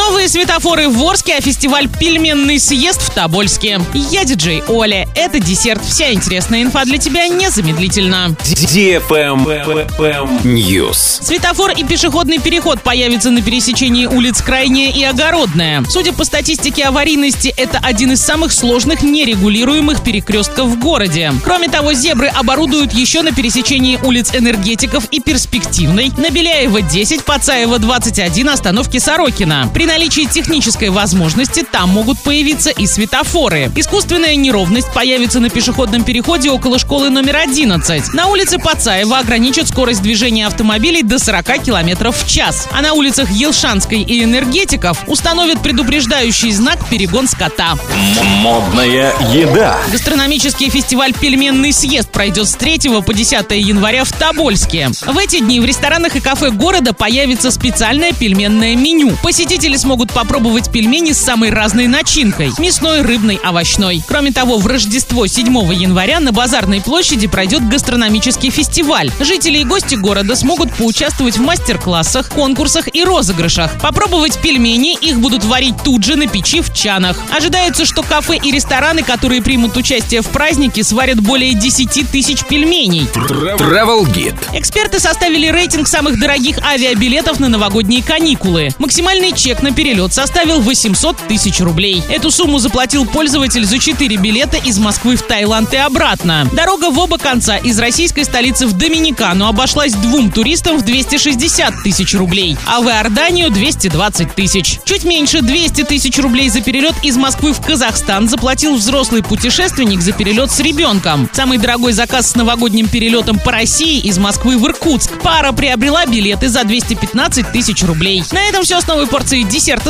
Новые светофоры в Орске, а фестиваль «Пельменный съезд» в Тобольске. Я диджей Оля. Это десерт. Вся интересная инфа для тебя незамедлительно. News. Светофор и пешеходный переход появятся на пересечении улиц Крайняя и Огородная. Судя по статистике аварийности, это один из самых сложных нерегулируемых перекрестков в городе. Кроме того, зебры оборудуют еще на пересечении улиц Энергетиков и Перспективной, на Беляева 10, Пацаева 21, остановки Сорокина. При наличии технической возможности там могут появиться и светофоры. Искусственная неровность появится на пешеходном переходе около школы номер 11. На улице Пацаева ограничат скорость движения автомобилей до 40 км в час. А на улицах Елшанской и Энергетиков установят предупреждающий знак «Перегон скота». Модная еда. Гастрономический фестиваль «Пельменный съезд» пройдет с 3 по 10 января в Тобольске. В эти дни в ресторанах и кафе города появится специальное пельменное меню. Посетители смогут попробовать пельмени с самой разной начинкой – мясной, рыбной, овощной. Кроме того, в Рождество 7 января на Базарной площади пройдет гастрономический фестиваль. Жители и гости города смогут поучаствовать в мастер-классах, конкурсах и розыгрышах. Попробовать пельмени их будут варить тут же на печи в чанах. Ожидается, что кафе и рестораны, которые примут участие в празднике, сварят более 10 тысяч пельменей. Travel Guide. Эксперты составили рейтинг самых дорогих авиабилетов на новогодние каникулы. Максимальный чек на перелет составил 800 тысяч рублей. Эту сумму заплатил пользователь за 4 билета из Москвы в Таиланд и обратно. Дорога в оба конца из российской столицы в Доминикану обошлась двум туристам в 260 тысяч рублей, а в Иорданию 220 тысяч. Чуть меньше 200 тысяч рублей за перелет из Москвы в Казахстан заплатил взрослый путешественник за перелет с ребенком. Самый дорогой заказ с новогодним перелетом по России из Москвы в Иркутск. Пара приобрела билеты за 215 тысяч рублей. На этом все с новой порцией десерта